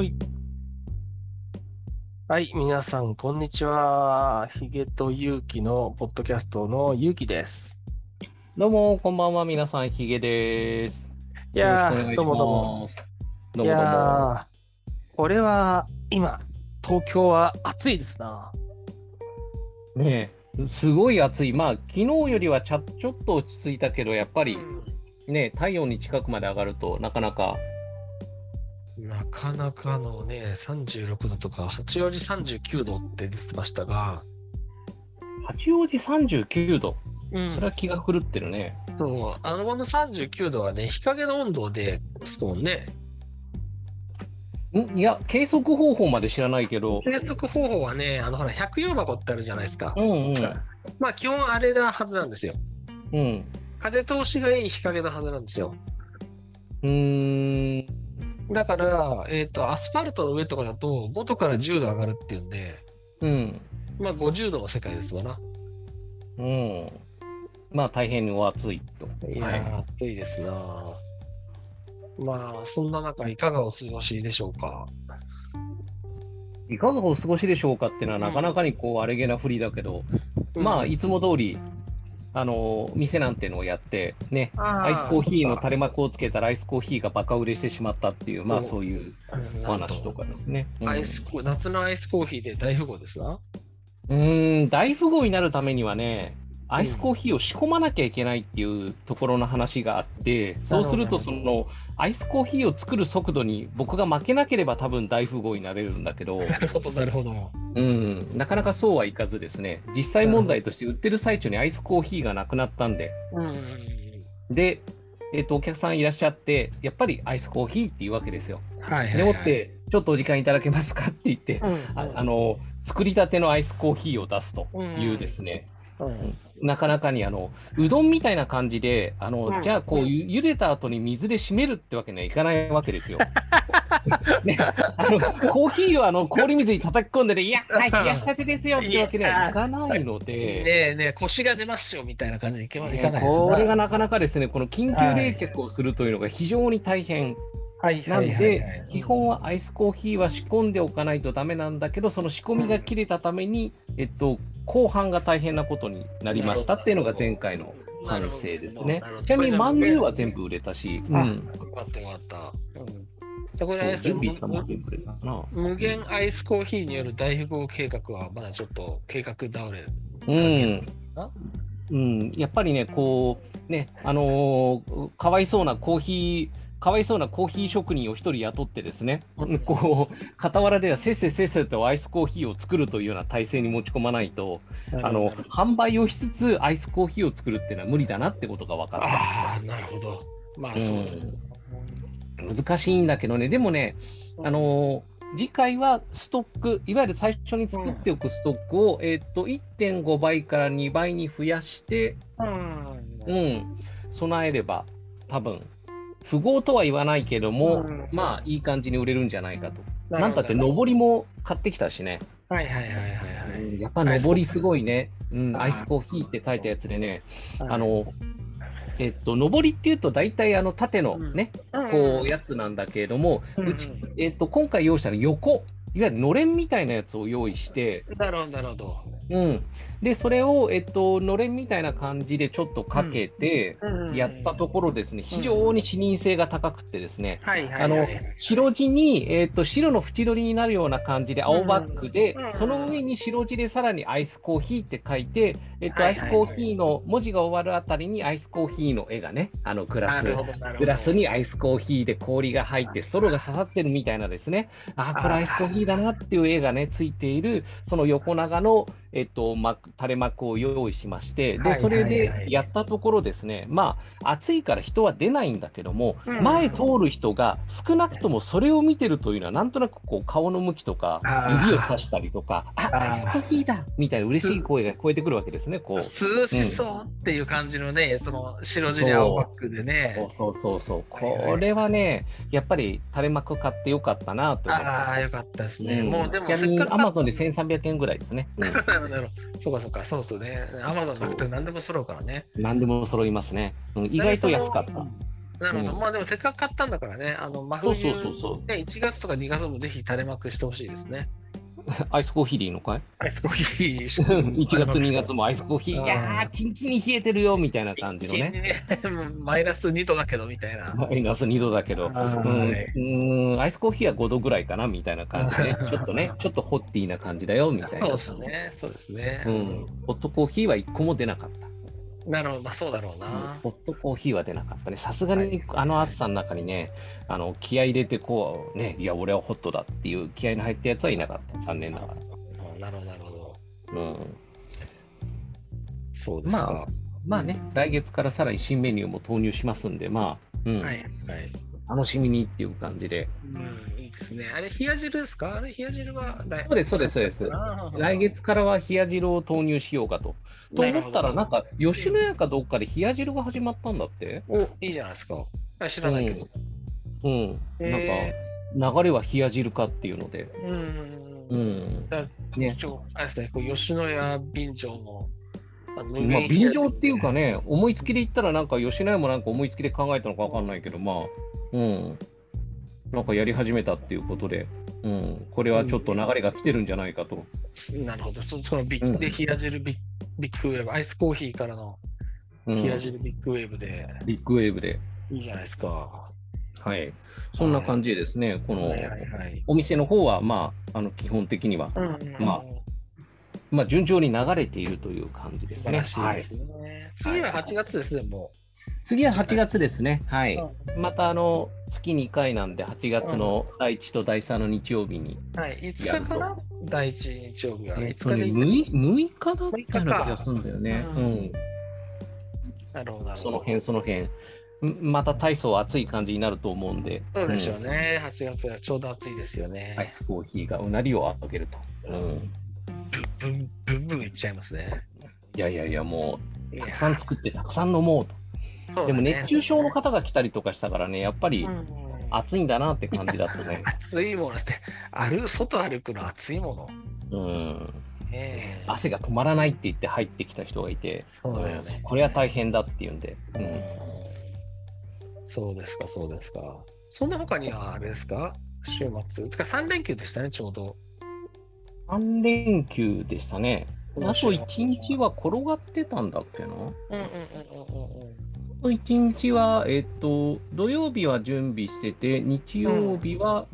はい。はい、皆さん、こんにちは。ヒゲと勇気のポッドキャストの勇気です。どうも、こんばんは。皆さん、ヒゲです。いやー、どうもどうも。どいうもどうも。やー、これは今、東京は暑いですな。ねえ、すごい暑い。まあ、昨日よりはちょちょっと落ち着いたけど、やっぱりね、体温に近くまで上がるとなかなか、なかなかのね、36度とか、八王子39度って出てましたが、八王子39度。うんそれは気が狂ってるね。そう、あのこの39度はね、日陰の温度ですもんね。ん？いや、計測方法まで知らないけど、計測方法はね、あのほら、百葉箱ってあるじゃないですかう。んうん。まあ、基本あれなはずなんですよ。うん。風通しがいい日陰のはずなんですよ。うーん。だから、えっ、と、アスファルトの上とかだと、5度から10度上がるっていうんで、うん。まあ、50度の世界ですわな。うん。まあ、大変にお暑いと。いやー、暑いですな。まあ、そんな中、いかがお過ごしでしょうか？いかがお過ごしでしょうかっていうのは、なかなかにこう、あれげなふりだけど、まあ、いつも通り、あの店なんてのをやって、ね、あアイスコーヒーの垂れれ幕をつけたらアイスコーヒーがバカ売れしてしまったっていう、まあそういうお話とかですね。うん。アイスコ夏のアイスコーヒーで大富豪ですな。うーん、大富豪になるためにはね、アイスコーヒーを仕込まなきゃいけないっていうところの話があって、そうすると、そのアイスコーヒーを作る速度に僕が負けなければ多分大富豪になれるんだけど、なるほど、なるほど。うん、なかなかそうはいかずですね、実際問題として売ってる最中にアイスコーヒーがなくなったんで、うん。で、えっとお客さんいらっしゃって、やっぱりアイスコーヒーっていうわけですよ。はいはい、はい。でもって、ちょっとお時間いただけますかって言って、うん、ああの作りたてのアイスコーヒーを出すというですね、うん、なかなかにあのうどんみたいな感じで、あのうん。じゃあこうゆ茹でた後に水で締めるってわけにはいかないわけですよ。ね、あのコーヒーをあの氷水に叩き込んでね、いや、はい、冷やしたてですよってわけにはいかないので。ねえねえ、腰が出ますよみたいな感じでいけまいかないですこれがなかなかですね、この緊急冷却をするというのが非常に大変。はい。なんで、基本はアイスコーヒーは仕込んでおかないとダメなんだけど、その仕込みが切れたために、えっと、後半が大変なことになりましたっていうのが前回の反省ですねちなみに、まんじゅうは全部売れたし、うあ、ん、よかったよかった。うん。じゃあこれ準備したもん全部売れたな。無限アイスコーヒーによる大富豪計画はまだちょっと計画倒れ。うんあ。うん、やっぱりね、こう、ね、あのーかわいそうなコーヒー、かわいそうなコーヒー職人を一人雇ってですね、こう、傍らではせっせせっせとアイスコーヒーを作るというような体制に持ち込まないと、あの、販売をしつつアイスコーヒーを作るっていうのは無理だなってことが分かっああ、なるほど。まあ、うん、難しいんだけどね、でもね、あのー次回はストック、いわゆる最初に作っておくストックを、えっと1.5倍から2倍に増やして、うん。うん、備えれば、多分富豪とは言わないけども、うん。まあいい感じに売れるんじゃないかと。なんたって、上りも買ってきたしね、はいはいはいはいはい。うんやっぱ上りすごいね、うん、アイスコーヒーって書いたやつでね、はい。あ、の、えっと、上りっていうと、大体あの縦のね、こうやつなんだけれども、うん。うち、えっと、今回用意したの横、いわゆるのれんみたいなやつを用意して、なるほど、なるほど。うん、で、それを、えっと、のれんみたいな感じでちょっとかけて、やったところですね、非常に視認性が高くてですね、あのはい。白地に、えっと白の縁取りになるような感じで青バックで、うんその上に白地でさらにアイスコーヒーって書いて、えっとアイスコーヒーの文字が終わるあたりにアイスコーヒーの絵がね、あのグラス。グラスにアイスコーヒーで氷が入って、ストローが刺さってるみたいなですね、あーこれアイスコーヒーだなっていう絵がね、ついている、その横長の、えっと、幕垂れ幕を用意しまして、で、はいそれでやったところですね、まあ、暑いから人は出ないんだけども、うん。前通る人が少なくともそれを見てるというのは、なんとなくこう顔の向きとか指をさしたりとか、あ、あー。アイスコーヒーだみたいな嬉しい声が聞こえてくるわけですね、こう。涼しそうっていう感じのね、その白地に青バックでね。そう。そうそうこれはね、やっぱり垂れ幕買ってよかったなと。ああ、よかったですね。うん。もうでもちなみにアマゾンで1300円ぐらいですね。うんなるほどそうかそうか、そうですよね。アマゾンなくて何でも揃うからね。何でも揃いますね。うん意外と安かった。なるほど。うんまあでもせっかく買ったんだからね、あの、真そう冬そうそうそう。ね、1月とか2月もぜひ垂れ幕してほしいですね。アイスコーヒーでいいのかい？アイスコーヒー1 月、2月もアイスコーヒー、うんいやー、キンキンに冷えてるよみたいな感じのね。マイナス2度だけどみたいな。マイナス2度だけど、うんはいうんアイスコーヒーは5度ぐらいかなみたいな感じで、ちょっとね、ちょっとホッティーな感じだよみたいな。そうですね。そうですね。うん、ホットコーヒーは1個も出なかった。なるほど。まあそうだろうな。ホットコーヒーは出なかったね。さすがにはいあの暑さの中にね、あの気合い入れてこうね、いや、俺はホットだっていう気合いの入ったやつはいなかった。残念ながら。なるほど、なるほど。うん、そうですか。ままあね、来月からさらに新メニューも投入しますんで、まあ、うんはい、はい。楽しみにっていう感じで。うん、ですね。あれ、冷や汁ですか？あれ、冷や汁は来そうです、そうです、そうです。来月からは冷や汁を投入しようかと。と思ったら、なんか、吉野家かどっかで冷や汁が始まったんだって？お、いいじゃないですか。あ知らないけど。うん。なんか、え流れは冷や汁かっていうので。ーうん。うん。ね一応、あれですね、こう吉野家便乗のまあ、便乗っていうか、ね、思いつきで言ったら、なんか吉野家もなんか思いつきで考えたのかわかんないけど、まあ、うん。なんかやり始めたっていうことで、うん。これはちょっと流れが来てるんじゃないかと。なるほど。そそのビッうんで冷や汁ビッビッグウェーブ、アイスコーヒーからのうん、冷や汁ビッグウェーブで、ビッグウェーブで。いいじゃないですか。はい。そんな感じでですね、このはいはいはい。お店の方は、まあ、あの基本的には、まあまあ、順調に流れているという感じですね。素晴らしいはいです、ね。次は8月ですね、も次は8月ですね。はい。う。また、あの、月2回なんで、8月の第1と第3の日曜日に。はい、5日かな？第1日曜日が。5えっとね、日で 6, 6日だったような気がするんだよね。ううんん。なるほど。その辺、その辺。んまた体操暑い感じになると思うんで。そうでしょううんね。8月はちょうど暑いですよね。アイスコーヒーがうなりを上げると。うん。ブンブンブンブンいっちゃいますね。いやいやいや、もう、たくさん作って、たくさん飲もうと。でも熱中症の方が来たりとかしたからね、やっぱりうん暑いんだなって感じだったね。暑いものって、歩外歩くの暑いもの。うん。ねえ汗が止まらないって言って入ってきた人がいて、そうだよねんこれは大変だっていうんで。うんうんそうですか、そうですか。そんな他にはあれですか？週末。てか3連休でしたね、ちょうど。3連休でしたね。あと1日は転がってたんだっけな？うんうんうんうんうんうん。あと1日は、えっ、と、土曜日は準備してて、日曜日は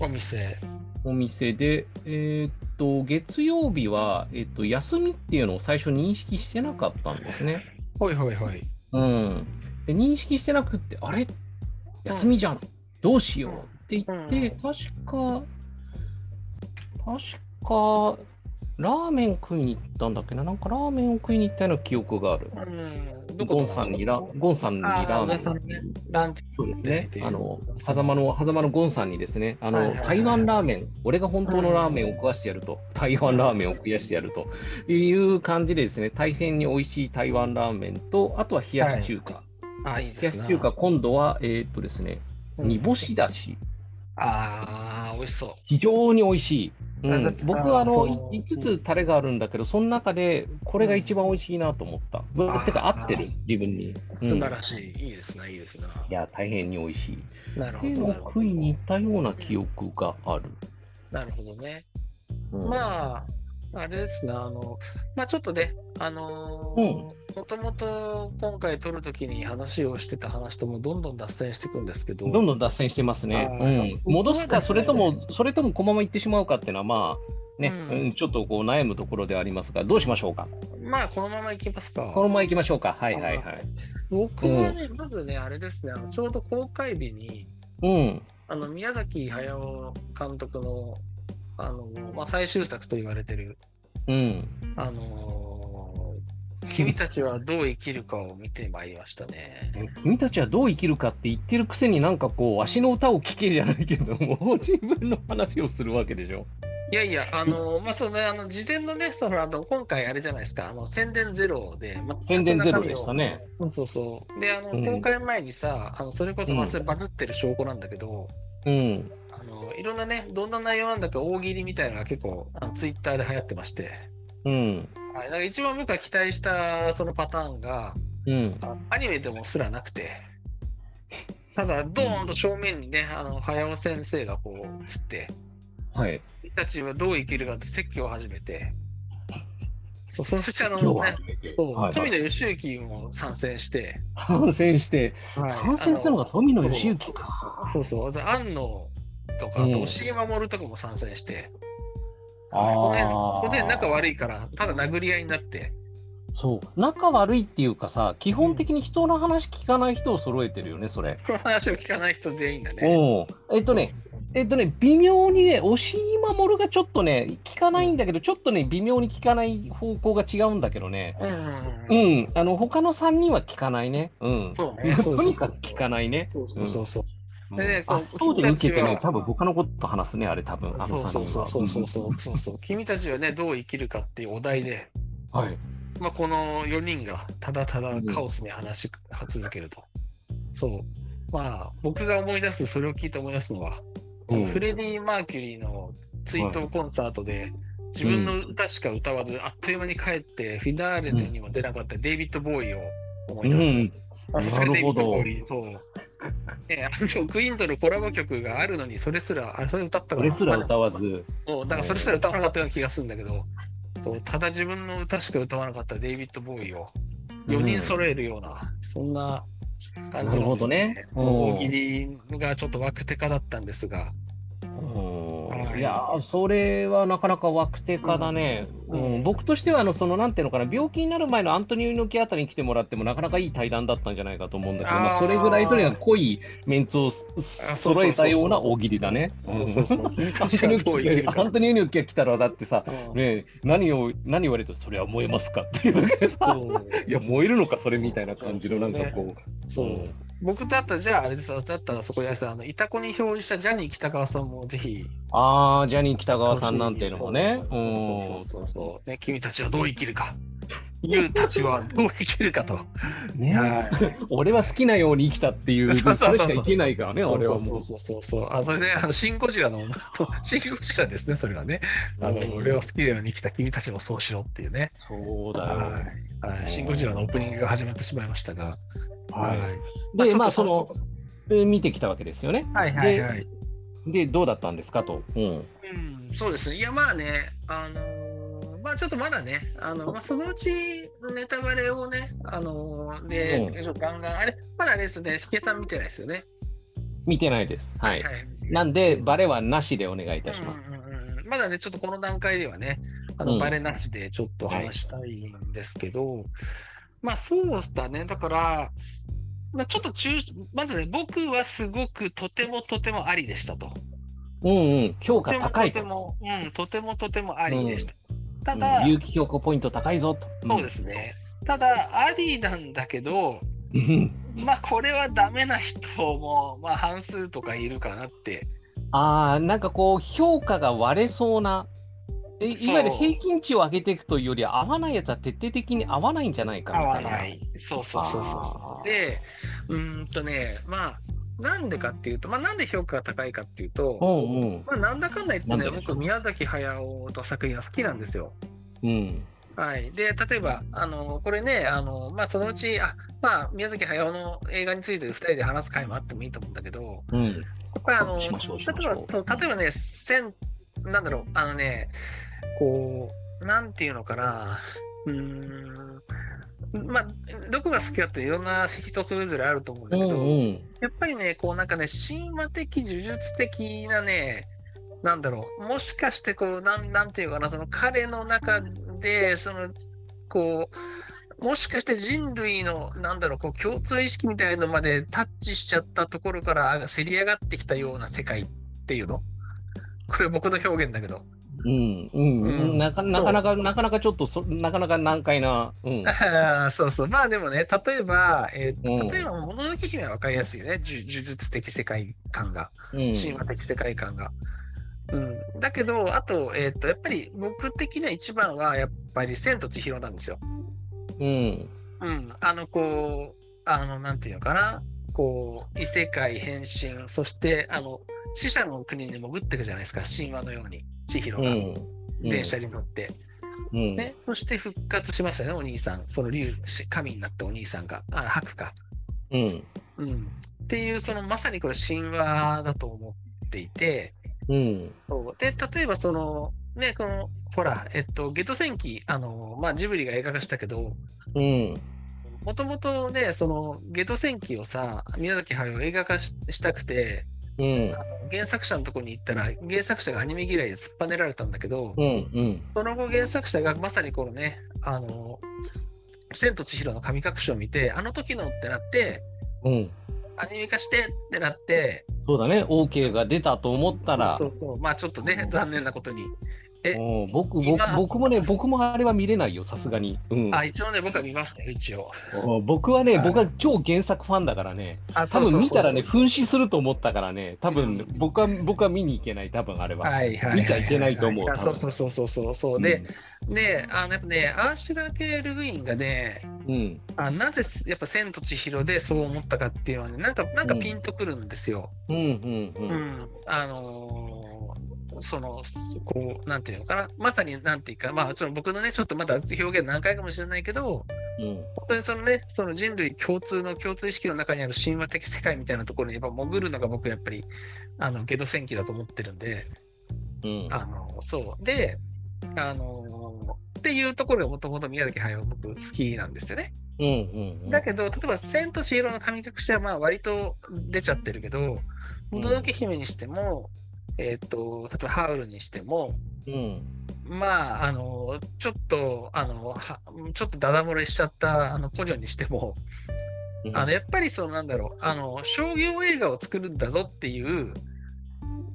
お店。お店で、えっ、と、月曜日は、えっ、と、休みっていうのを最初認識してなかったんですね。ほいほいほい。うん。で、認識してなくって、あれ？休みじゃん。どうしようって言って、うん確か、確か、ラーメン食いに行ったんだっけな？なんかラーメンを食いに行ったような記憶がある。うん。ゴンさんにラ、ゴンさんにラーメンねランチ。そうですねで。あの、狭間の、狭間のゴンさんにですね、あの、はいはいはい台湾ラーメン、俺が本当のラーメンを食わしてやると、台湾ラーメンを食やしてやるという感じでですね、大変に美味しい台湾ラーメンと、あとは冷やし中華。あ、いい冷ですね。やし中華、今度は、えーっとですね、うん煮干しだし、ああ、美味しそう。非常に美味しい。うん僕はあのそう5つタレがあるんだけど、その中でこれが一番美味しいなと思った。ぶあーてか合ってる、自分に。うん素晴らしい。いいですね、いいですね。いや、大変に美味しい。なるほど。食いに行ったような記憶がある。どなるほどね。うんまあ、あれですね、あの、まあちょっとね、あのーもともと今回撮るときに話をしてた話ともどんどん脱線していくんですけど、どんどん脱線してますね。うん、戻すか、それとも、それともこのまま行ってしまうかっていうのは、まあ、ね、うんうんちょっとこう悩むところではありますが、どうしましょうか？まあこのままいきますか。このまま行きましょうか。はいはいはい。僕はね、まずね、あれですね、あのちょうど公開日に、うん。あの宮崎駿監督のあの、まあ、最終作と言われてる、うん。あのー君たちはどう生きるかを見てまいりましたね。君たちはどう生きるかって言ってるくせになんかこう、わしの歌を聴けじゃないけども、自分の話をするわけでしょ。いやいや、あのー まあ、その、あの、事前のね、その、あの、今回あれじゃないですか、あの、宣伝ゼロで、ま宣伝ゼロでしたね。そうそうそう。で、あの、うん公開前にさ、あの、それこそ、まあ、それバズってる証拠なんだけど、うん。あの、いろんなね、どんな内容なんだか大喜利みたいなのが結構、あのツイッターで流行ってまして、うん。はい、だから一番僕が期待したそのパターンが、うん。あアニメでもすらなくて、ただ、ドーンと正面にね、あの早尾先生がこうつって、はい、君たちはどう生きるかって説教を始めて、そうそして。あの、ね、富野義行も参戦して、参戦して、はい、参戦するのが富野義行か。そうそう、安野とか、あと押井守とかも参戦して、あこの辺、仲悪いから、ただ殴り合いになって、そう仲悪いっていうかさ、基本的に人の話聞かない人を揃えてるよね、それ。人の話を聞かない人全員だね。えっとね、えっとね、微妙にね、押井守がちょっとね、聞かないんだけど、ちょっとね、微妙に聞かない方向が違うんだけどね、うん、うん、あの他の3人は聞かないね。うん。そうね、とにかく聞かないね。そうそうそう。うん、でね、あそうで受けてね、多分他のこと話すね、あれ、多分あの3人は。そうそうそうそうそう。君たちはね、どう生きるかっていうお題で、はい。まあ、この4人がただただカオスに話し続けると。そう。まあ、僕が思い出す、それを聞いて思い出すのは、うん、フレディ・マーキュリーの追悼コンサートで、自分の歌しか歌わず、あっという間に帰って、フィナーレにも出なかったデイビッド・ボーイを思い出す。うんなるほど。そう。えあのクイーンとのコラボ曲があるのに、それすら、あれそれ歌ったから。それすら歌わず。そう、だからそれすら歌わなかったような気がするんだけど、そうただ自分の歌しか歌わなかったデイビッド・ボーイを4人揃えるような、うん、そんな感じの、ね、ね、大喜利がちょっと枠手化だったんですが。いやそれはなかなか枠手化だね、うん、うん、僕としてはあのそのなんていうのかな病気になる前のアントニオ猪木あたりに来てもらってもなかなかいい対談だったんじゃないかと思うんだけどまあ、それぐらいとにかく濃いメンツを揃えたような大喜利だね。アントニオ猪木が来たらだってさ、ね、何を何言われてそれは燃えますかっていうだけでさいや燃えるのかそれみたいな感じのなんかこう。そう、ね、僕だったら、じゃああれですだったらそこであの、いたこに表示したジャニー北川さんもぜひ。ああ、ジャニー北川さんなんていうのもね。そうそうそうね。君たちはどう生きるか。いうたちはどう生きるかと。ね、俺は好きなように生きたっていう、それしかいけないからね、俺はもう。そうそうそう。あ、それね、あのシン・ゴジラの、シン・ゴジラですね、それはね。あの、俺は好きなように生きた君たちもそうしろっていうね。そうだよ。はい。シン・ゴジラのオープニングが始まってしまいましたが。はい。で、まあ、その、見てきたわけですよね。はいはいはい。で、どうだったんですかと。うん。うん、そうですね。いや、まあね、あのー、まあちょっとまだね、あの、まあ、そのうちネタバレをね、あのー、で、うん、ガンガン、あれ、まだあれですね、スケさん見てないですよね。見てないです。はい。はい、なんで、バレはなしでお願いいたします。うんうんうん、まだね、ちょっとこの段階ではね、あの、バレなしでちょっと話したいんですけど、はいまあそうだね。だから、まあ、ちょっと中、まずね、僕はすごくとてもとてもありでしたと。うんうん、評価高いと。とても、うん、とてもとてもありでした。うん、ただ、有機評価ポイント高いぞと。そうですね。ただ、ありなんだけど、まあこれはダメな人も、まあ半数とかいるかなって。ああ、なんかこう、評価が割れそうな。えいわゆる平均値を上げていくというより合わないやつは徹底的に合わないんじゃないかみたいな。合わない。そうそうそうそう。で、うんとね、まあ、なんでかっていうと、まあ、なんで評価が高いかっていうと、うんう。ん、まあ、なんだかんだ言ってね、僕、宮崎駿の作品が好きなんですよ。うん。はい、で例えば、あのこれね、あのまあ、そのうち、あまあ、宮崎駿の映画について2人で話す回もあってもいいと思うんだけど、うん、やっぱりあの例えば例えばね、なんだろう、あのね、こう、なんていうのかな、うん、まあ、どこが好きかっていろんな人それぞれあると思うんだけど、うんうん、やっぱりね、こうなんかね、神話的、呪術的なね、なんだろう、もしかしてこう、なんなんていうかな、その彼の中で、その、こう、もしかして人類の、なんだろう、こう共通意識みたいのまでタッチしちゃったところからせり上がってきたような世界っていうの？これ僕の表現だけど。うん、うん、うん、なかなかなか、なかなかちょっとそ、なかなか難解な。うん、そうそう、まあでもね、例えば、えー、例えば、もののけ姫は分かりやすいよね、呪術的世界観が、神話的世界観が。うん、だけど、あと、えっ、ー、と、やっぱり僕的な一番は、やっぱり千と千尋なんですよ。うん。うん、あの、こう、あの、なんていうのかな、こう、異世界変身、そして、あの、死者の国に潜っていくじゃないですか、神話のように。千尋が電車に乗って、うん、ね、そして復活しましたね、お兄さん、その竜、神になったお兄さんが、あ、白か。うん。うん。っていう、そのまさにこれ神話だと思っていて、うん。そうで、例えばその、ね、この、ほら、えっと、ゲト戦記、あの、まあ、ジブリが映画化したけど、うん。もともとね、その、ゲト戦記をさ、宮崎駿映画化ししたくて、うん原作者のとこに行ったら、原作者がアニメ嫌いで突っぱねられたんだけど、うん。うん。その後原作者がまさにこのね、あの、千と千尋の神隠しを見て、あの時のってなって、うん。アニメ化してってなって、そうだね。OK が出たと思ったらそ、うそうまあちょっとね、残念なことに。えうん僕僕もね、僕もあれは見れないよ、さすがに。うんあ、一応ね、僕は見ましたよ、一応。うん僕はね、はい僕は超原作ファンだからね、あ多分見たらね、そう紛死すると思ったからね、多うん分僕は僕は見に行けない、多分あれは。はいはいはい。見ちゃいけないと思うは多分そうそうそうそうそう。で、で、あのやっぱね、アーシュラ・ケール・グイーンがね、うん、あなぜやっぱ千と千尋でそう思ったかっていうのはね、なんかなんかピンとくるんですよ。うん、うん、う。うんん。あのーその、こう、なんていうのかな、まさになんていうか、まあ、その僕のね、ちょっとまだ表現何回かもしれないけど、うん、本当にそのね、その人類共通の共通意識の中にある神話的世界みたいなところにやっぱ潜るのが僕やっぱり、あの、ゲド戦記だと思ってるんで、うん、あの、そう。で、あのっていうところがもともと宮崎駿僕好きなんですよね。うん、うん。だけど、例えば、千と千尋の神隠しはまあ割と出ちゃってるけど、うんもののけ姫にしても、えっ、と、例えばハウルにしても、うん、まあ、あの、ちょっと、あの、はちょっとダダ漏れしちゃった、あの、ポニョにしても、うんあの、やっぱりその、なんだろう、あの、商業映画を作るんだぞっていう、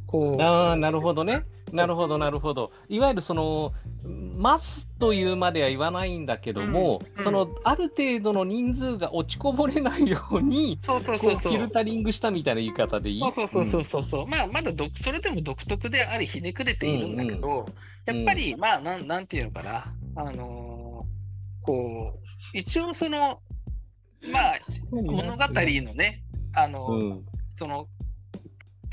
こう、ああ、なるほどね。なるほど、なるほど。いわゆるその、マスというまでは言わないんだけども、うんうん。そのある程度の人数が落ちこぼれないように、そうそうこそうそう。うフィルタリングしたみたいな言い方でいい？そうそうそうそうそう、まあまだどそれでも独特でありひねくれているんだけど、うんやっぱりまあなんなんていうのかな。あのーこう一応そのまあうん物語のねあの、うん。その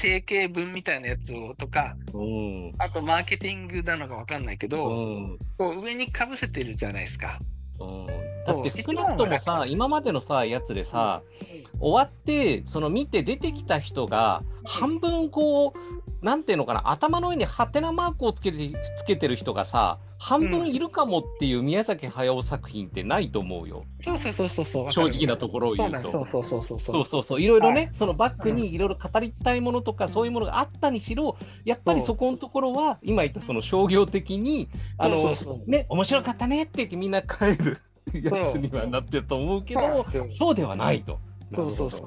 定型文みたいなやつをとかうん。あとマーケティングなのかわかんないけうど、ん。こう上にかぶせてるじゃないですか。うん。だって少なくともさ、今までのさ、やつでさ、う終わって、その見て出てきた人が、半分こう、なんていうのかな、頭の上にハテナマークをつけてつけてる人がさ、半分いるかもっていう宮崎駿作品ってないと思うよ、そうそうそうそうそう。正直なところをそ言うと。うなんです。そうそうそうそうそう。そうそう、いろいろね、はそのバックにいろいろ語りたいものとか、そういうものがあったにしろ、やっぱりそこのところは、今言ったその商業的に、あのそうそうそう。ね、面白かったねって言ってみんな帰るやつにはなってると思うけどそうではないと。そうそうそう。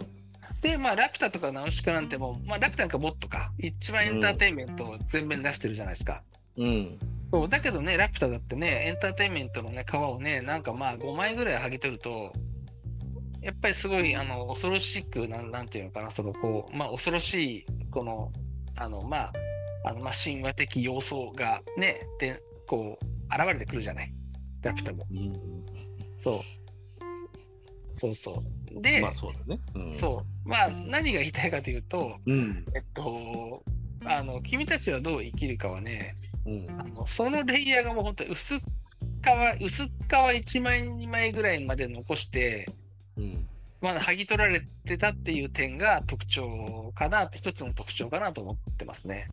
で、まあ、ラピュタとかナウシカなんてもう、まあ、ラピュタなんかもっとか、一番エンターテインメントを全面に出してるじゃないですか。うん。そうだけどね、ラピュタだってね、エンターテインメントのね、皮をね、なんかまあ、5枚ぐらい剥ぎ取ると、やっぱりすごい、あの、恐ろしく、なんなんていうのかな、その、こう、まあ、恐ろしい、この、あの、まあ、あの、まあ、神話的要素がね、で、こう、現れてくるじゃない。ラピュタも。うんそう。そうそう。で、まあそうだね。うんそう。まあ、何が言いたいかというと、うん。えっと、あの、君たちはどう生きるかはね、うん。あのそのレイヤーがもう本当に薄皮、薄皮1枚、2枚ぐらいまで残して、うん。まだ剥ぎ取られてたっていう点が特徴かな、一つの特徴かなと思ってますね。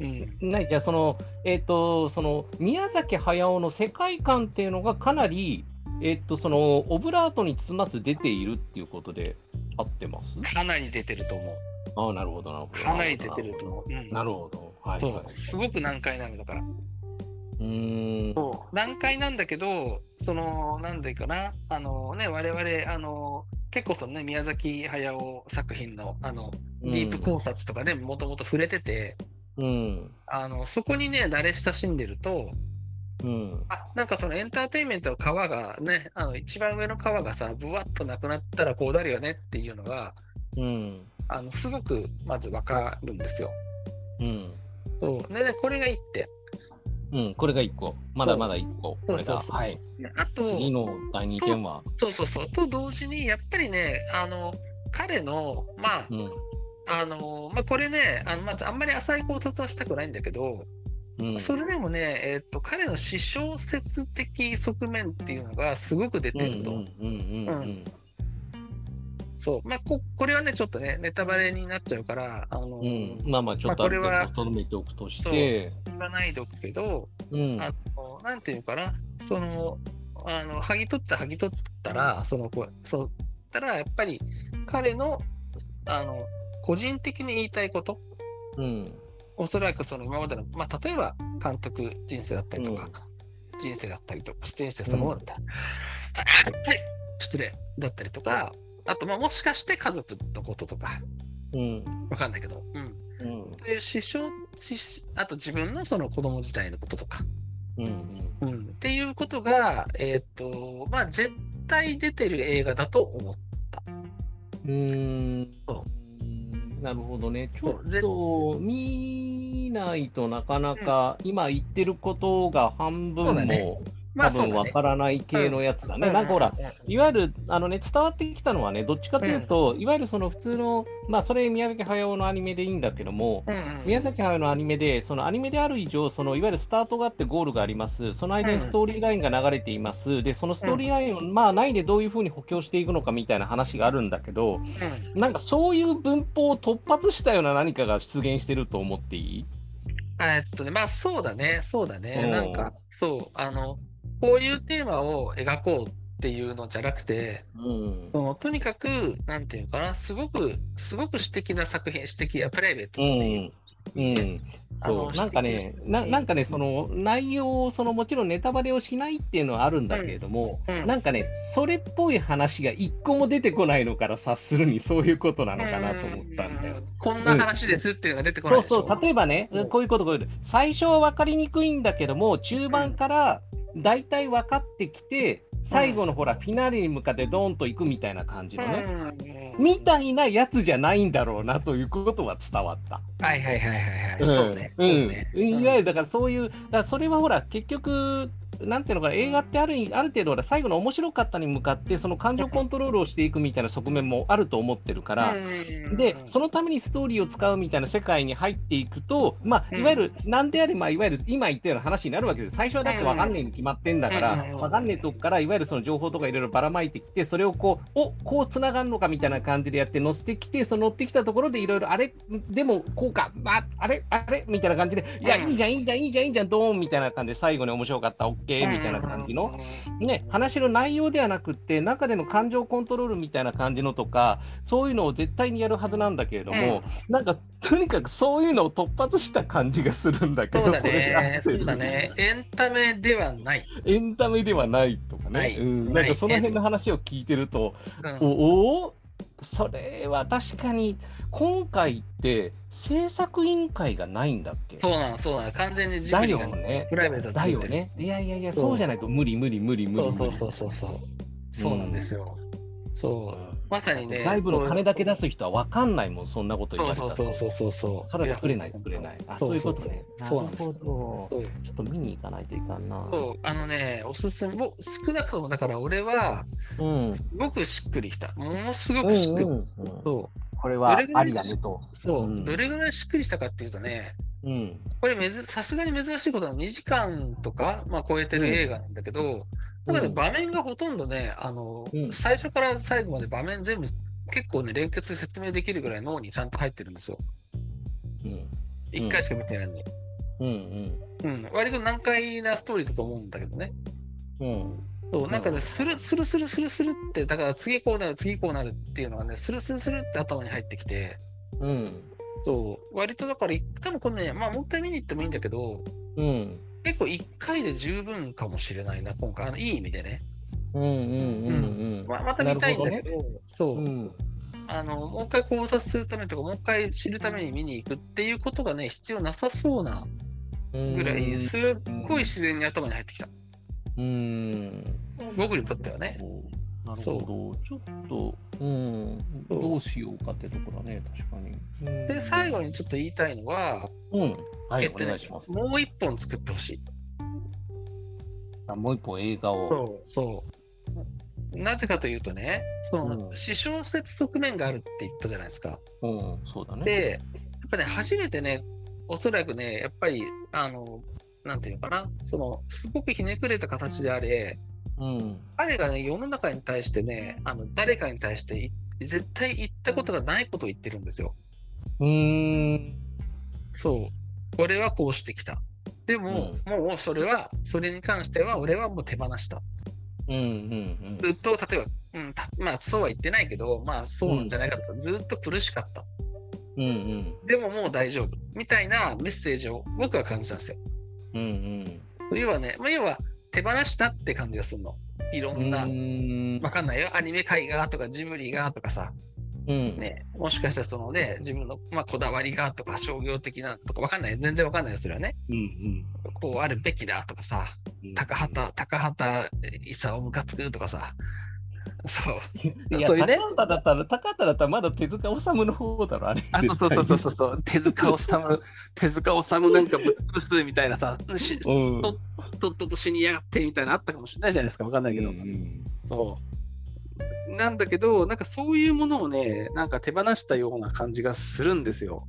うん。ないじゃあその、えっ、と、その宮崎駿の世界観っていうのがかなり、えっ、と、そのオブラートに包まず出ているっていうことで合ってます？かなり出てると思う。ああ、なるほど、なるほど。かなり出てると思う。うん。なるほど。はい。すごく難解なのだから。うーん。難解なんだけど、その、なんでかな、あのね、我々、あの、結構そのね、宮崎駿作品の、あの、ディープ考察とかね、もともと触れてて、うん。あの、そこにね、慣れ親しんでると、うん。あ、なんかそのエンターテインメントの皮がね、あの、一番上の皮がさ、ぶわっとなくなったらこうなるよねっていうのが、うん。あの、すごく、まずわかるんですよ。うん。そう。でね、これが一点。うん。これが1個。まだまだ1個。これが。そうそうそうはい。あと、次の第2点は。そうそうそう。と同時に、やっぱりね、あの、彼の、まあう、ん。あの、まあ、これね、あの、まずあんまり浅い考察はしたくないんだけど、うん。それでもね、えっと、彼の詩小説的側面っていうのがすごく出うんてると。そう。まあこ、これはね、ちょっとね、ネタバレになっちゃうから、あの、うん、まあまあ、ちょっとあるまあこれはとどめておくとして、言わないでおくけど、うん、あの、なんていうのかな、その、あの、剥ぎ取った剥ぎ取ったら、その、こう、そう、たら、やっぱり、彼の、あの、個人的に言いたいこと、うん、おそらくその今までの、まあ、例えば監督人生だったりとか、人生だったりとか、人生そのものだったり、失礼だったりとか、あと、まあ、もしかして家族のこととか、うん、わかんないけど、うん。うん、という支障、しあと自分のその子供時代のこととか、うん、うん、っていうことが、えっ、と、まあ、絶対出てる映画だと思う。うん。そなるほどね。ちょっと見ないとなかなか、今言ってることが半分もまあ、多。分わからない系のやつだね。うん。なんかほら、いわゆるあの、ね、伝わってきたのはね、どっちかというと、いわゆるその普通の、まあ、それ宮崎駿のアニメでいいんだけども、宮崎駿のアニメで、そのアニメである以上、そのいわゆるスタートがあってゴールがあります、その間にストーリーラインが流れています、でそのストーリーラインを、まあ、ないでどういうふうに補強していくのかみたいな話があるんだけど、うん。なんかそういう文法を突発したような何かが出現してると思っていい？えっとね、まあそうだね、そうだね。う。んなんか、そう、あの、こういうテーマを描こうっていうのじゃなくて、うん。とにかく、なんていうかな、すごく、すごく私的な作品、私的やプライベートうっていう。ん。うん、あのそうなんかねな、なん。かね、その内容をそのもちろんネタバレをしないっていうのはあるんだけれども、うん。うん。なんかね、それっぽい話が一個も出てこないのから察するにそういうことなのかなと思ったんだよ。うん。こんな話ですっていうのが出てこないそうそう、例えばねうん、こういうこと、こういうこと、最初は分かりにくいんだけども、中盤から大体分かってきて、最後のほら、フィナーレに向かってドーンと行くみたいな感じのね、うんみたいなやつじゃないんだろうなということは伝わった。はいはいはいはいはい。んそうね。うんいわゆるだからそういう、だからそれはほら、結局、なんていうのかな、映画ってあるある程度最後の面白かったに向かって、その感情コントロールをしていくみたいな側面もあると思ってるから、うん。で、そのためにストーリーを使うみたいな世界に入っていくと、まあ、うん。いわゆる、なんであれ、まあ、いわゆる今言ったような話になるわけです。最初はだって分かんねえに決まってんだから、うん。分かんねえとこから、いわゆるその情報とかいろいろばらまいてきて、それをこう、おこうつながるのかみたいな感じでやって、乗せてきて、その乗ってきたところでいろいろ、あれ、でもこうか、まあ、あれ、あれみたいな感じで、いや、うん。いいじゃん、いいじゃん、いいじゃん、いいじゃん、ドーンみたいな感じで、最後に面白かった、オみたいな感じの。ね、話の内容ではなくって、中での感情コントロールみたいな感じのとか、そういうのを絶対にやるはずなんだけれども、なんかとにかくそういうのを突発した感じがするんだけど、そうだね。そうだね。エンタメではない。エンタメではないとかね、うん、なんかその辺の話を聞いてると、うん。おおそれは確かに、今回って制作委員会がないんだっけ？そうなの、そうなの。完全にジだよブリがね。プライベートだ。よね。いやいやいや、そうじゃないと無理無理無理無理無理。そうそうそうそうそう。そうなんですよ。そう。まさにね。外部の金だけ出すす人は分かんないもん、そんなこと言われたら。そうそうそうそうそれは作れない、作れない。あ、そういうことね。そうなんですちょっと見に行かないといかんな。そうあのね、おすすめ、少なくともだから俺は、うん。すごくしっくりきた。ものすごくしっくり。うんうこれはありだねと。う、そう、うんどれぐらいしっくりしたかっていうとね、うん。これめず、さすがに珍しいことは2時間とか、まあ、超えてる映画なんだけど、ただね、うん場面がほとんどね、あの、うん最初から最後まで場面全部、結構ね、連結説明できるぐらい脳にちゃんと入ってるんですよ。うん。1回しか見てないのに。うんうん、割と難解なストーリーだと思うんだけどね。うん。うん。そう、なんかね、スルスルスルスルスルって、だから次こうなる、次こうなるっていうのがね、スルスルスルって頭に入ってきて、うん。そう、割とだから、多分これね、まあもう一回見に行ってもいいんだけど、うん。結構1回で十分かもしれないな、今回、あのいい意味でね。うんうんうんうん。まあ、また見たいんだけど、そう、うん。あの、もう一回考察するためとか、もう一回知るために見に行くっていうことがね、必要なさそうなぐらい、すっごい自然に頭に入ってきた。うん。僕にとってはね。なるほど。ちょっと、うん。どうしようかってところだね、確かに。うんで、最後にちょっと言いたいのは、うん。はい、おえっとね願いします。もう一本作ってほしい。あもう一本映画を。そう。そう。なぜかというとね、その、うん私小説側面があるって言ったじゃないですか。うん、そうだね。で、やっぱね、初めてね、おそらくね、やっぱり、あの、なんていうのかな、その、すごくひねくれた形であれ、うん。彼がね、世の中に対してね、あの誰かに対して絶対言ったことがないことを言ってるんですよ。うーん。そう。俺はこうしてきた。でも、もうそれは、それに関しては俺はもう手放した。うんうんずっと、例えば、うん、たまあそうは言ってないけど、まあそうなんじゃないかと、ずっと苦しかった。うん。うんでももう大丈夫。みたいなメッセージを僕は感じたんですよ。うん。うん要はね、まあ、要は手放したって感じがするの。いろうん。んな、うんわかんないよ。アニメ界がとかジブリがとかさ、うん。ね、もしかしたらそのね、自分の、まあ、こだわりがとか商業的なとかわかんない。全然わかんないよ、それはね。うんこうあるべきだとかさ、うん。高畑、高畑勲ムカつくとかさ、そう。いや、そういうね高畑だったら、高畑だったらまだ手塚治虫の方だろ、あれ。あ、そうそうそうそうそう手塚治虫、手塚治虫なんかぶっ潰すみたいなさ、しうん。ととっとと死にやがってみたいなのあったかもしれないじゃないですか、わかんないけど。うんそう。なんだけど、なんかそういうものをね、なんか手放したような感じがするんですよ。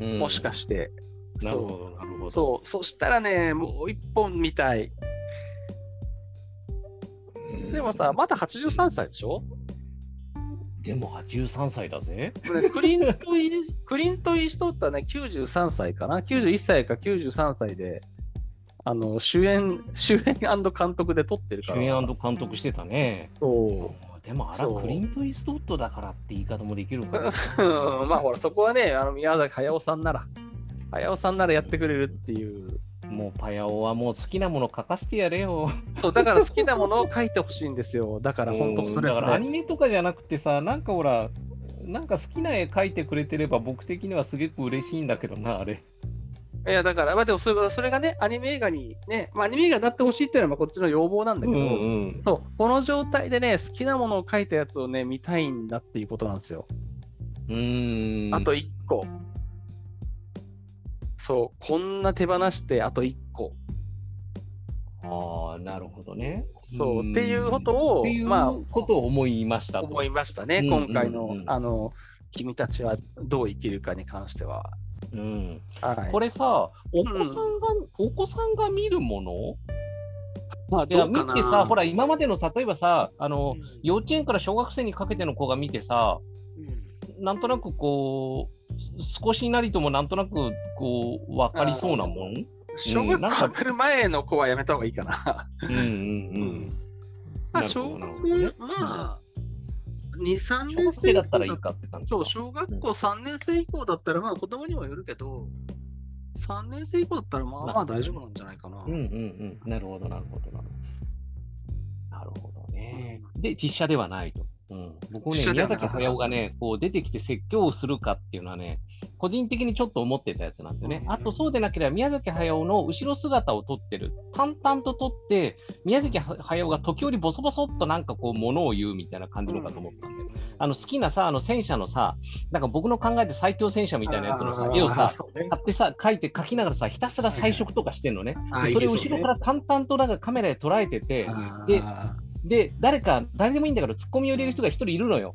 うんもしかして。そなるほど、なるほど。う。そう。そしたらね、もう一本みたい。うんでもさ、まだ83歳でしょ？でも83歳だぜ。クリントイー・クリント・イーストウッドはね、93歳かな ?91 歳か93歳で、あの、主演、主演監督で撮ってるから。主演監督してたね。そう。でもあら、クリント・イーストウッドだからって言い方もできるかな。う んまあほら、そこはね、あの宮崎駿さんなら、駿さんならやってくれるっていう。もうパヤオはもう好きなもの書かせてやれよ。そうだから好きなものを書いてほしいんですよ。だから本当それだからア。ニメとかじゃなくてさ、なんかほら、なんか好きな絵描いてくれてれば僕的にはすげく嬉しいんだけどな、あれ。いや、だから、まあでもそれがそれがね、アニメ映画にね、まあアニメ映画になってほしいっていうのはまあこっちの要望なんだけど、ん。そう、この状態でね、好きなものを書いたやつをね、見たいんだっていうことなんですよ。うーん。あと1個。そう、こんな手放して、あと1個。ああ、なるほどね。そう、んっていうことをってい、うまことを思いました。思いましたね、うん今回の、うんうんあの、君たちはどう生きるかに関しては。うん、はい。これさ、お子さんが、お子さんが見るもの？まあ、いや、どうかな見てさ、ほら、今までの例えばさ、あの、うん幼稚園から小学生にかけての子が見てさ、うんなんとなくこう、す少しなりともなんとなくこう、分かりそうなもん？小学校上がる前の子はやめた方がいいかな。うんうんうん。まあ、小学、まあ、2、3小年学生生だったらいいかって感じか。そう、小学校3年生以降だったら、まあ子供にもよるけど、3年生以降だったら、まあまあまあ大丈夫なんじゃないかな。うんうんうん。なるほど、なるほど、なるほど。なるほどね。で、実写ではないと。うん、僕ね、宮崎駿がね、こう出てきて説教をするかっていうのはね、個人的にちょっと思ってたやつなんでね、うんあとそうでなければ宮崎駿の後ろ姿を撮ってる、淡々と撮って、宮崎駿が時折ボソボソっとなんかこう、ものを言うみたいな感じのかと思ったんで、あの好きなさ、あの戦車のさ、なんか僕の考えて最強戦車みたいなやつのさ、絵をさ、買ってさ、描いて描きながらさ、ひたすら彩色とかしてんのね。それを後ろから淡々となんかカメラで捉えてて、でで、誰か、誰でもいいんだけど、ツッコミを入れる人が一人いるのよ。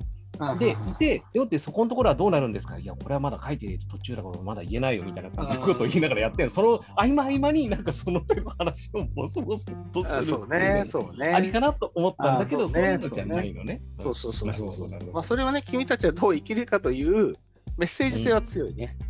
で、いて、よってそこのところはどうなるんですか？いや、これはまだ書いている途中だからまだ言えないよみたいな感じのことを言いながらやってその合間合間になんかその手の話をボソボソとするあそうね、そうね。ありかなと思ったんだけど、あそううねそいうのじゃないのね。そうそうそうそうまあ、それはね、君たちはどう生きるかというメッセージ性は強いね。うん、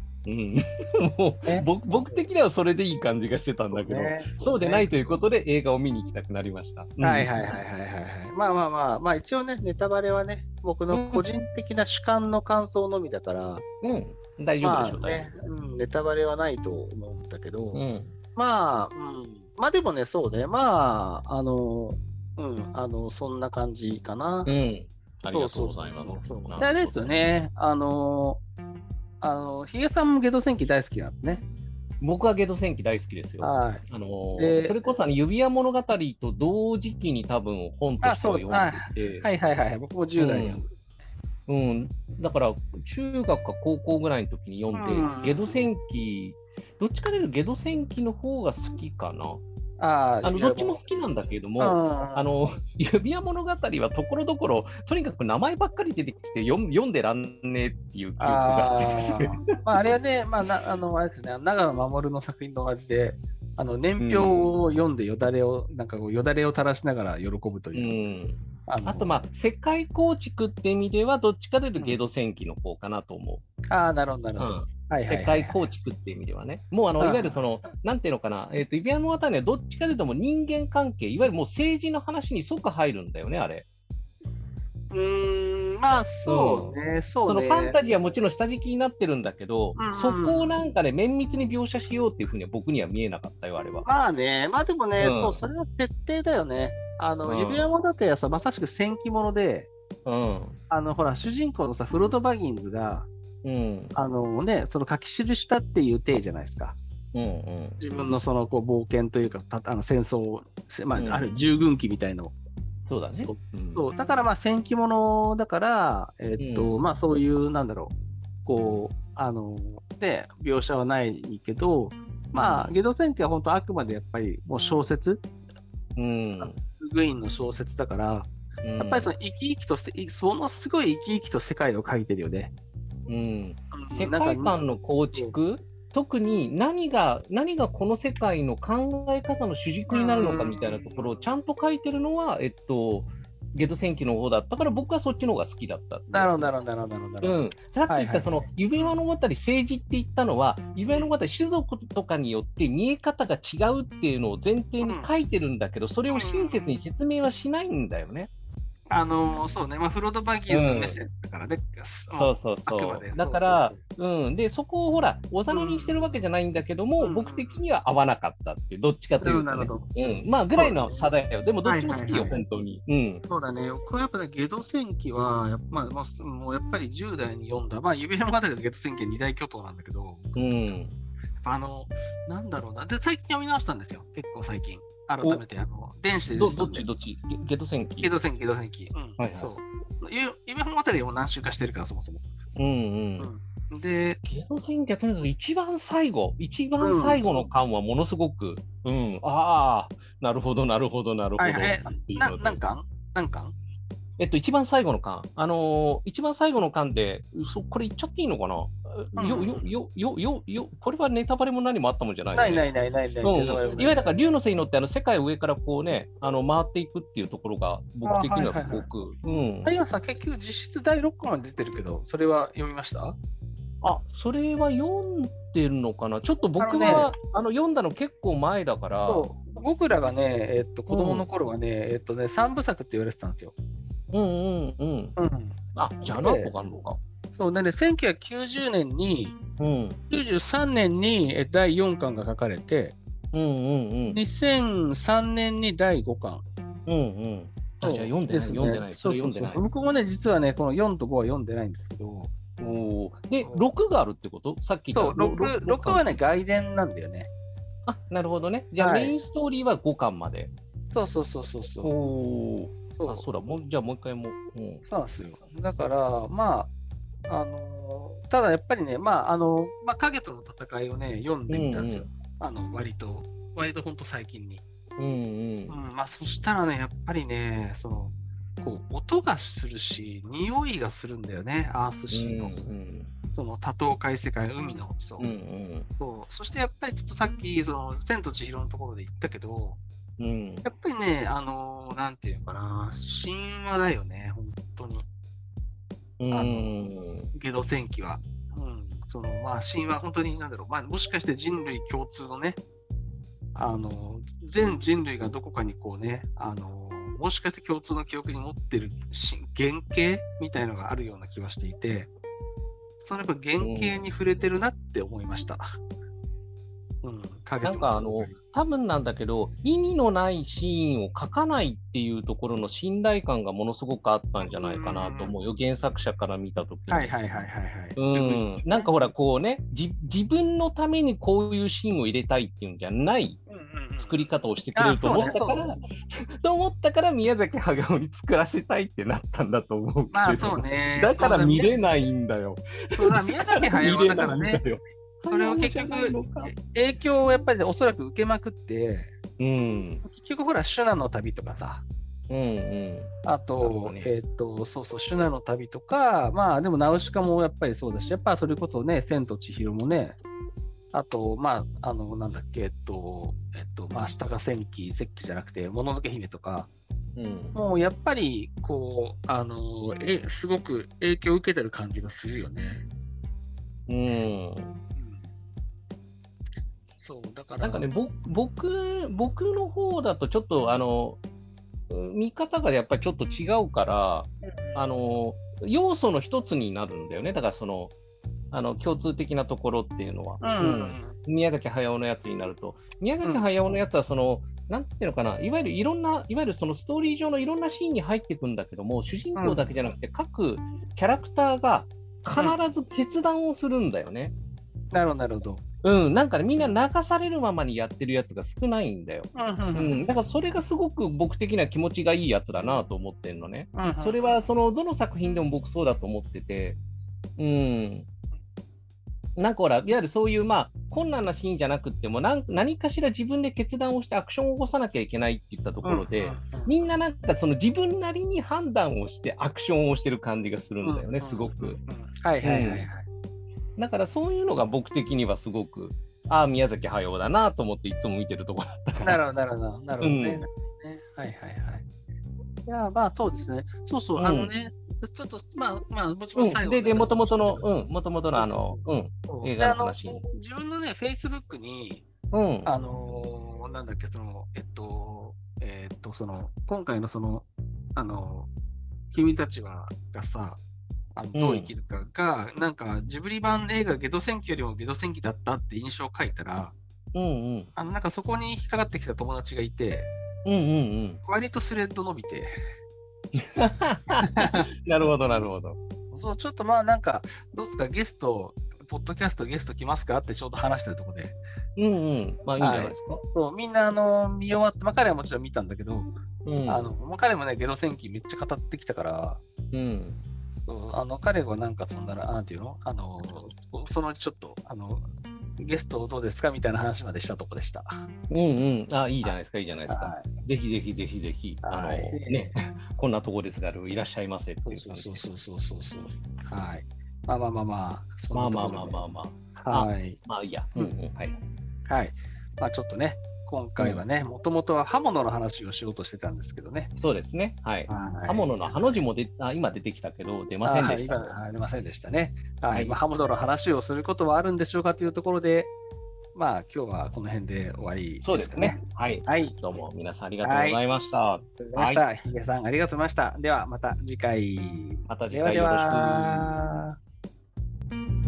もうね僕僕的にはそれでいい感じがしてたんだけど、ね。そうでないねということで映画を見に行きたくなりました。うん。はいはいはいはいはいはい。まあまあまあ、まあ一応ね、ネタバレはね、僕の個人的な主観の感想のみだから、うん、大丈夫でしょう、まあね、うん、ネタバレはないと思うんだけど、うん。まあ、うん、まあでもね、そうね、まあ、あの、うん、あの、そんな感じかな。うん。ありがとうございます。そうそうそうそう。ね、あの、あの、ヒゲさんもゲド戦記大好きなんですね。僕はゲド戦記大好きですよ。はい。あのーでそれこそあの指輪物語と同時期に多分本としては読んでて、はいはいはい。僕も10代に。うん、だから中学か高校ぐらいの時に読んで、うんゲド戦記、どっちかというとゲド戦記の方が好きかな。ああのどっちも好きなんだけれども、ああの 指輪物語はところどころ、とにかく名前ばっかり出てきて読ん読んでらんねえっていう記憶があってですね。まあ、あれはね、まあ、な あの、あれですね、長野守の作品と同じで、あの年表を読んでよだれを、なんかこうよだれを垂らしながら喜ぶとういう。ん。あのあと、まあ、世界構築って意味では、どっちかというとゲド戦記の方かなと思あーなるほど、なるう。うほど。ん。はいはいはい世界構築って意味ではね。もう、あの、いうんわゆるその、なんていうのかな、えっ、と、指輪の渡りはどっちかというと人間関係、いわゆるもう政治の話に即入るんだよね、あれ。うーん、まあそうね、そうね。そのファンタジーはもちろん下敷きになってるんだけど、うんうんそこをなんかね、綿密に描写しようっていうふうには僕には見えなかったよ、あれは。まあね、まあでもね、うんそう、それは設定だよね。あの、うん指輪物語はさ、まさしく戦記物で、うん。あの、ほら、主人公のさ、フロード・バギンズが、うん。あのね、その書き記したっていう体じゃないですか。うん。うん。自分のそのこう冒険というか、たあの戦争まあ、うんある従軍機みたいのをそうだねそう。だからまあ戦記物だから、えーっとうんまあそういう、なんだろう、こう、あの、で、描写はないけど、まあ、ゲド戦記は本当あくまでやっぱりもう小説、うん。グイーンの小説だから、うんやっぱりその生き生きとして、いそのすごい生き生きと世界を描いてるよね。うん、世界観の構築、特に何が何がこの世界の考え方の主軸になるのかみたいなところをちゃんと書いてるのは、えっと、ゲド戦記の方だったから、僕はそっちの方が好きだったなるほど、なるほど、なるほど、なるほどなるほど。うん、さっき言はいはいったその指輪の物語、政治って言ったのは、指輪の物語、種族とかによって見え方が違うっていうのを前提に書いてるんだけど、それを親切に説明はしないんだよね。あのそうね、まあ、フロード・バギンズ目線だからね。そうそうそまでう。だから、うん、で、そこをほら、おざなりにしてるわけじゃないんだけども、うん僕的には合わなかったっていう、どっちかというと、ね。うん、まあ、ぐらいの差だよ。でも、どっちも好きよ、本当に。うん。そうだね、これやっぱね、ゲド戦記は、やっぱまあ、もうもうやっぱり10代に読んだ、まあ、指輪物語とゲド戦記は二大巨頭なんだけど、うん。あの、なんだろうな、で、最近読み直したんですよ、結構最近。改めて、あの、電子でどっちどっち？ゲゲド戦記。ゲド戦記、ゲド戦記。うん、はいはい。そう。ゆ指輪物語はもう何週かしてるから、そもそも。うんうん。うん、で、ゲド戦記はとにかく一番最後、一番最後の巻はものすごく、うん、ああ、なるほど、なるほど、なるほど。はいはい。な何巻？何巻？えっと、一番最後の巻、あのー一番最後の巻で、そこれ言っちゃっていいのかな、うんよ、よ、よ、よ、よ、よ、これはネタバレも何もあったもんじゃないよね。ないないないないない。うん、いないわゆるだから、竜の背に乗って、あの世界を上からこうね、あの回っていくっていうところが、僕的にはすごく、うんあ。今さ、結局実質第6巻まで出てるけど、それは読みました？あ、それは読んでるのかな？ちょっと僕あのねは、あの、読んだの結構前だから、そう僕らがね、えっと、子供の頃はね、えっとね、三部作って言われてたんですよ。うんうんうん。うん。あ、じゃあ何個かあるのか。そうでね、1990年に、うん。93年にえ第4巻が書かれて、うんうんうん。2003年に第5巻。うんうん。あ、じゃあ読んでない、すね読んでない、それそうそう読んでないそう。僕もね、実はね、この4と5は読んでないんですけど、おーで、6があるってこと？さっき言そう、ったろろ6、6はね、外伝なんだよね。あ、なるほどね。じゃあ、はいメインストーリーは5巻まで。そうそうそうそうそう。おそうあ、そうだ、もうじゃあもう一回もう。うんそうなんですよ。だから、まあ、あのーただやっぱりね、まあ、あのまあ、影との戦いをね、読んでみたんですよ。あの、割と、割と本当最近に。うんうんうん、まあ、そしたらね、やっぱりね、その、こう、音がするし、匂いがするんだよね、アースシーの。うんその多島海世界、海の、そう。うんうんそうそしてやっぱりちょっとさっき、その、千と千尋のところで言ったけど、うんやっぱりね、あのーなんていうのかな、神話だよね、本当に。うんあのうんゲド戦記は。うん、そのまあ神話、本当になんだろう、まあ、もしかして人類共通のね、あの全人類がどこかにこうね、あのもしかして共通の記憶に持ってるし原型みたいのがあるような気はしていて、そのやっぱ原型に触れてるなって思いました。うん、影となんかあの、多分なんだけど、意味のないシーンを書かないっていうところの信頼感がものすごくあったんじゃないかなと思うよ、原作者から見たときに。はいはいはいはいはい。うん、なんかほら、こうねじ、自分のためにこういうシーンを入れたいっていうんじゃないうんうんうん。作り方をしてくれると思ったから、と思ったから宮崎駿に作らせたいってなったんだと思うけど、まあそうね。だから見れなないんだよ。そうだ、宮崎駿はだからね。見れないん、だよそれを結局影響をやっぱりおそらく受けまくって、うん、結局ほら、シュナの旅とかさ、うん、うん。あと、どねえっ、と、そうそう、シュナの旅とか、まあでもナウシカもやっぱりそうだし、やっぱそれこそね、千と千尋もね、あと、まあ、あの、なんだっけ、えっと、えっと、まあ、明日が戦記、石器じゃなくて、もののけ姫とか、うん、もうやっぱり、こう、あの、え、すごく影響を受けてる感じがするよね。うん。から。なんかね、僕、僕の方だとちょっと、あの、見方がやっぱりちょっと違うから、あの、要素の一つになるんだよね。だからその、あの共通的なところっていうのは、うん、宮崎駿のやつになると、宮崎駿のやつはその、うん、なんていうのかな、いわゆるいろんな、いわゆるそのストーリー上のいろんなシーンに入っていくんだけども、主人公だけじゃなくて、各キャラクターが必ず決断をするんだよね。なるほど、なるほど。うん、なんかね、みんな流されるままにやってるやつが少ないんだよ。うん、だからそれがすごく僕的には気持ちがいいやつだなと思ってんのね。それはそのどの作品でも僕そうだと思ってて、うん、なんかほら、いわゆるそういう、まあ、困難なシーンじゃなくても何、何かしら自分で決断をしてアクションを起こさなきゃいけないっていったところで、みんななんかその自分なりに判断をしてアクションをしてる感じがするんだよね、すごく。はいはいはいはい。だからそういうのが僕的にはすごく、ああ、宮崎駿だなと思っていつも見てるところだったから。なるほど、なるほど、なるほどね。うん、はいはいはい。いや、まあそうですね。そうそう、うん、あのね、ちょっと、まあ、まあ、もちろん最後、で、で、もともとの、うん、もともとのあの、うん、映画の話自分のね、フェイスブックに、うん、あのなんだっけ、その、えっと、えっと、その、今回のその、あの君たちは、がさ、あのどう生きるかが、うん、なんかジブリ版映画ゲド戦記よりもゲド戦記だったって印象を書いたら、うんうん、あのなんかそこに引っかかってきた友達がいて、うんうんうん、割とスレッド伸びて、なるほど、なるほど。そう、ちょっとまあなんか、どうですか、ゲスト、ポッドキャストゲスト来ますかってちょうど話してるとこで。うんうん、まあいいんじゃないですか。はい、そうみんなあの見終わって、まあ彼はもちろん見たんだけど、うん、あのもう彼もね、ゲド戦記めっちゃ語ってきたから、うん、あの彼はなんかそんなら、なんていうの？あの、そのちょっと、あの、ゲストどうですか？みたいな話までしたとこでした。うんうん。あ、いいじゃないですか、いいじゃないですか。はい、ぜひぜひぜひぜひ、あの、ね、こんなとこですが、いらっしゃいませっていうそうそうそうそうそうそう。はい。まあまあまあまあ。まあまあまあまあまあ。はい。まあいいや。うんうん。はい。はい。まあちょっとね、今回はね、もともとは刃物の話をしようとしてたんですけどね。そうですね。はい。はい刃物の刃の字もであ今出てきたけど、出ませんでした。出ませんでしたね。はい。まあ、刃物の話をすることはあるんでしょうかというところで、まあ、今日はこの辺で終わり、ね、そうですね。はい。はい。どうも皆さんありがとうございました。はい、ありがとうございました。ひげさんありがとうございました。では、また次回。また次回よろしく。